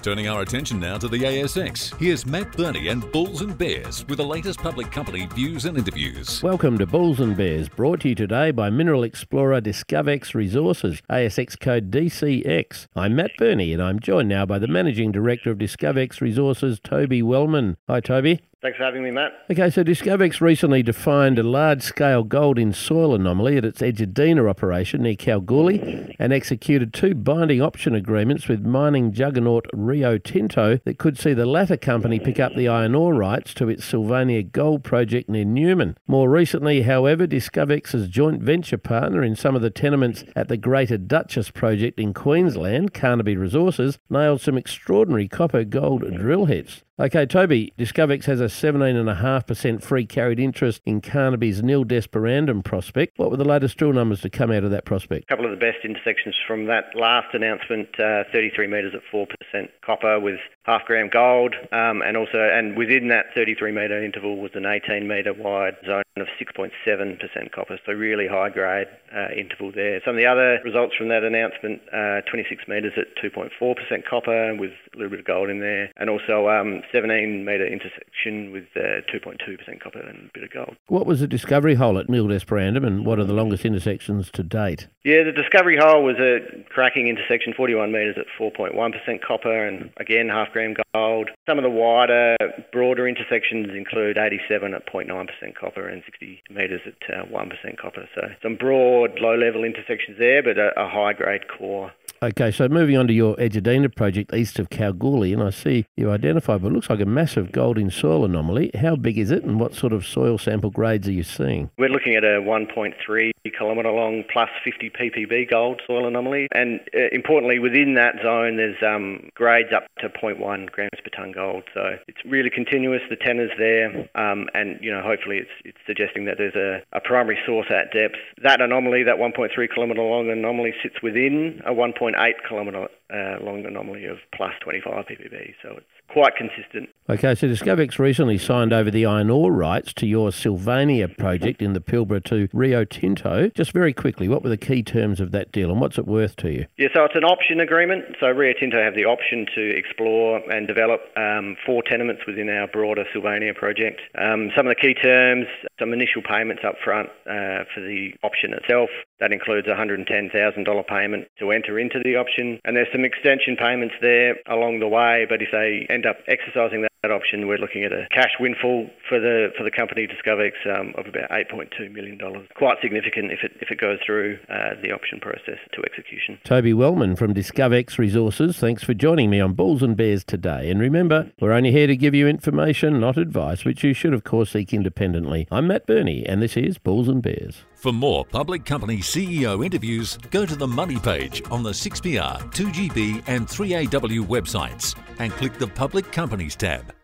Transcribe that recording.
Turning our attention now to the ASX, here's Matt Birney and Bulls and Bears with the latest public company views and interviews. Welcome to Bulls and Bears, brought to you today by mineral explorer Discovex Resources, ASX code DCX. I'm Matt Birney and I'm joined now by the Managing Director of Discovex Resources, Toby Wellman. Hi, Toby. Thanks for having me, Matt. Okay, so Discovex recently defined a large scale gold in soil anomaly at its Edjudina operation near Kalgoorlie and executed two binding option agreements with mining juggernaut Rio Tinto that could see the latter company pick up the iron ore rights to its Sylvania gold project near Newman. More recently, however, Discovex's joint venture partner in some of the tenements at the Greater Duchess project in Queensland, Carnaby Resources, nailed some extraordinary copper gold drill hits. Okay, Toby, Discovex has a 17.5% free carried interest in Carnaby's Nil Desperandum prospect. What were the latest drill numbers to come out of that prospect? A couple of the best intersections from that last announcement, uh, 33 metres at 4% copper with half gram gold, um, and also, and within that 33 metre interval was an 18 metre wide zone of 6.7% copper, so really high grade uh, interval there. Some of the other results from that announcement, uh, 26 metres at 2.4% copper with a little bit of gold in there, and also um, 17 metre intersection with uh, 2.2% copper and a bit of gold. What was the discovery hole at Nil Desperandum and what are the longest intersections to date? Yeah, the discovery hole was a cracking intersection, 41 metres at 4.1% copper and again half gold. Some of the wider, broader intersections include 87 at 0.9% copper and 60 metres at uh, 1% copper. So some broad, low level intersections there, but a, a high grade core. Okay, so moving on to your Edjudina project east of Kalgoorlie, and I see you identified what looks like a massive gold in soil anomaly. How big is it, and what sort of soil sample grades are you seeing? We're looking at a 1.3 kilometre long plus 50 ppb gold soil anomaly, and uh, importantly, within that zone, there's um, grades up to 0.1 grams per tonne gold. So it's really continuous. The tenor's there, um, and you know, hopefully, it's it's suggesting that there's a, a primary source at depth. That anomaly, that 1.3 kilometre long anomaly, sits within a 1. 1.8 kilometre uh, long anomaly of plus 25 ppb. So it's quite consistent. Okay, so Discovex recently signed over the iron ore rights to your Sylvania project in the Pilbara to Rio Tinto. Just very quickly, what were the key terms of that deal and what's it worth to you? Yeah, so it's an option agreement. So Rio Tinto have the option to explore and develop um, four tenements within our broader Sylvania project. Um, some of the key terms, some initial payments up front uh, for the option itself. That includes a $110,000 payment to enter into the option. And there's some extension payments there along the way, but if they end up exercising that that option, we're looking at a cash windfall for the for the company Discovex um, of about 8.2 million dollars. Quite significant if it if it goes through uh, the option process to execution. Toby Wellman from Discovex Resources, thanks for joining me on Bulls and Bears today. And remember, we're only here to give you information, not advice, which you should of course seek independently. I'm Matt Birney, and this is Bulls and Bears. For more public company CEO interviews, go to the Money page on the 6PR, 2GB, and 3AW websites and click the Public Companies tab.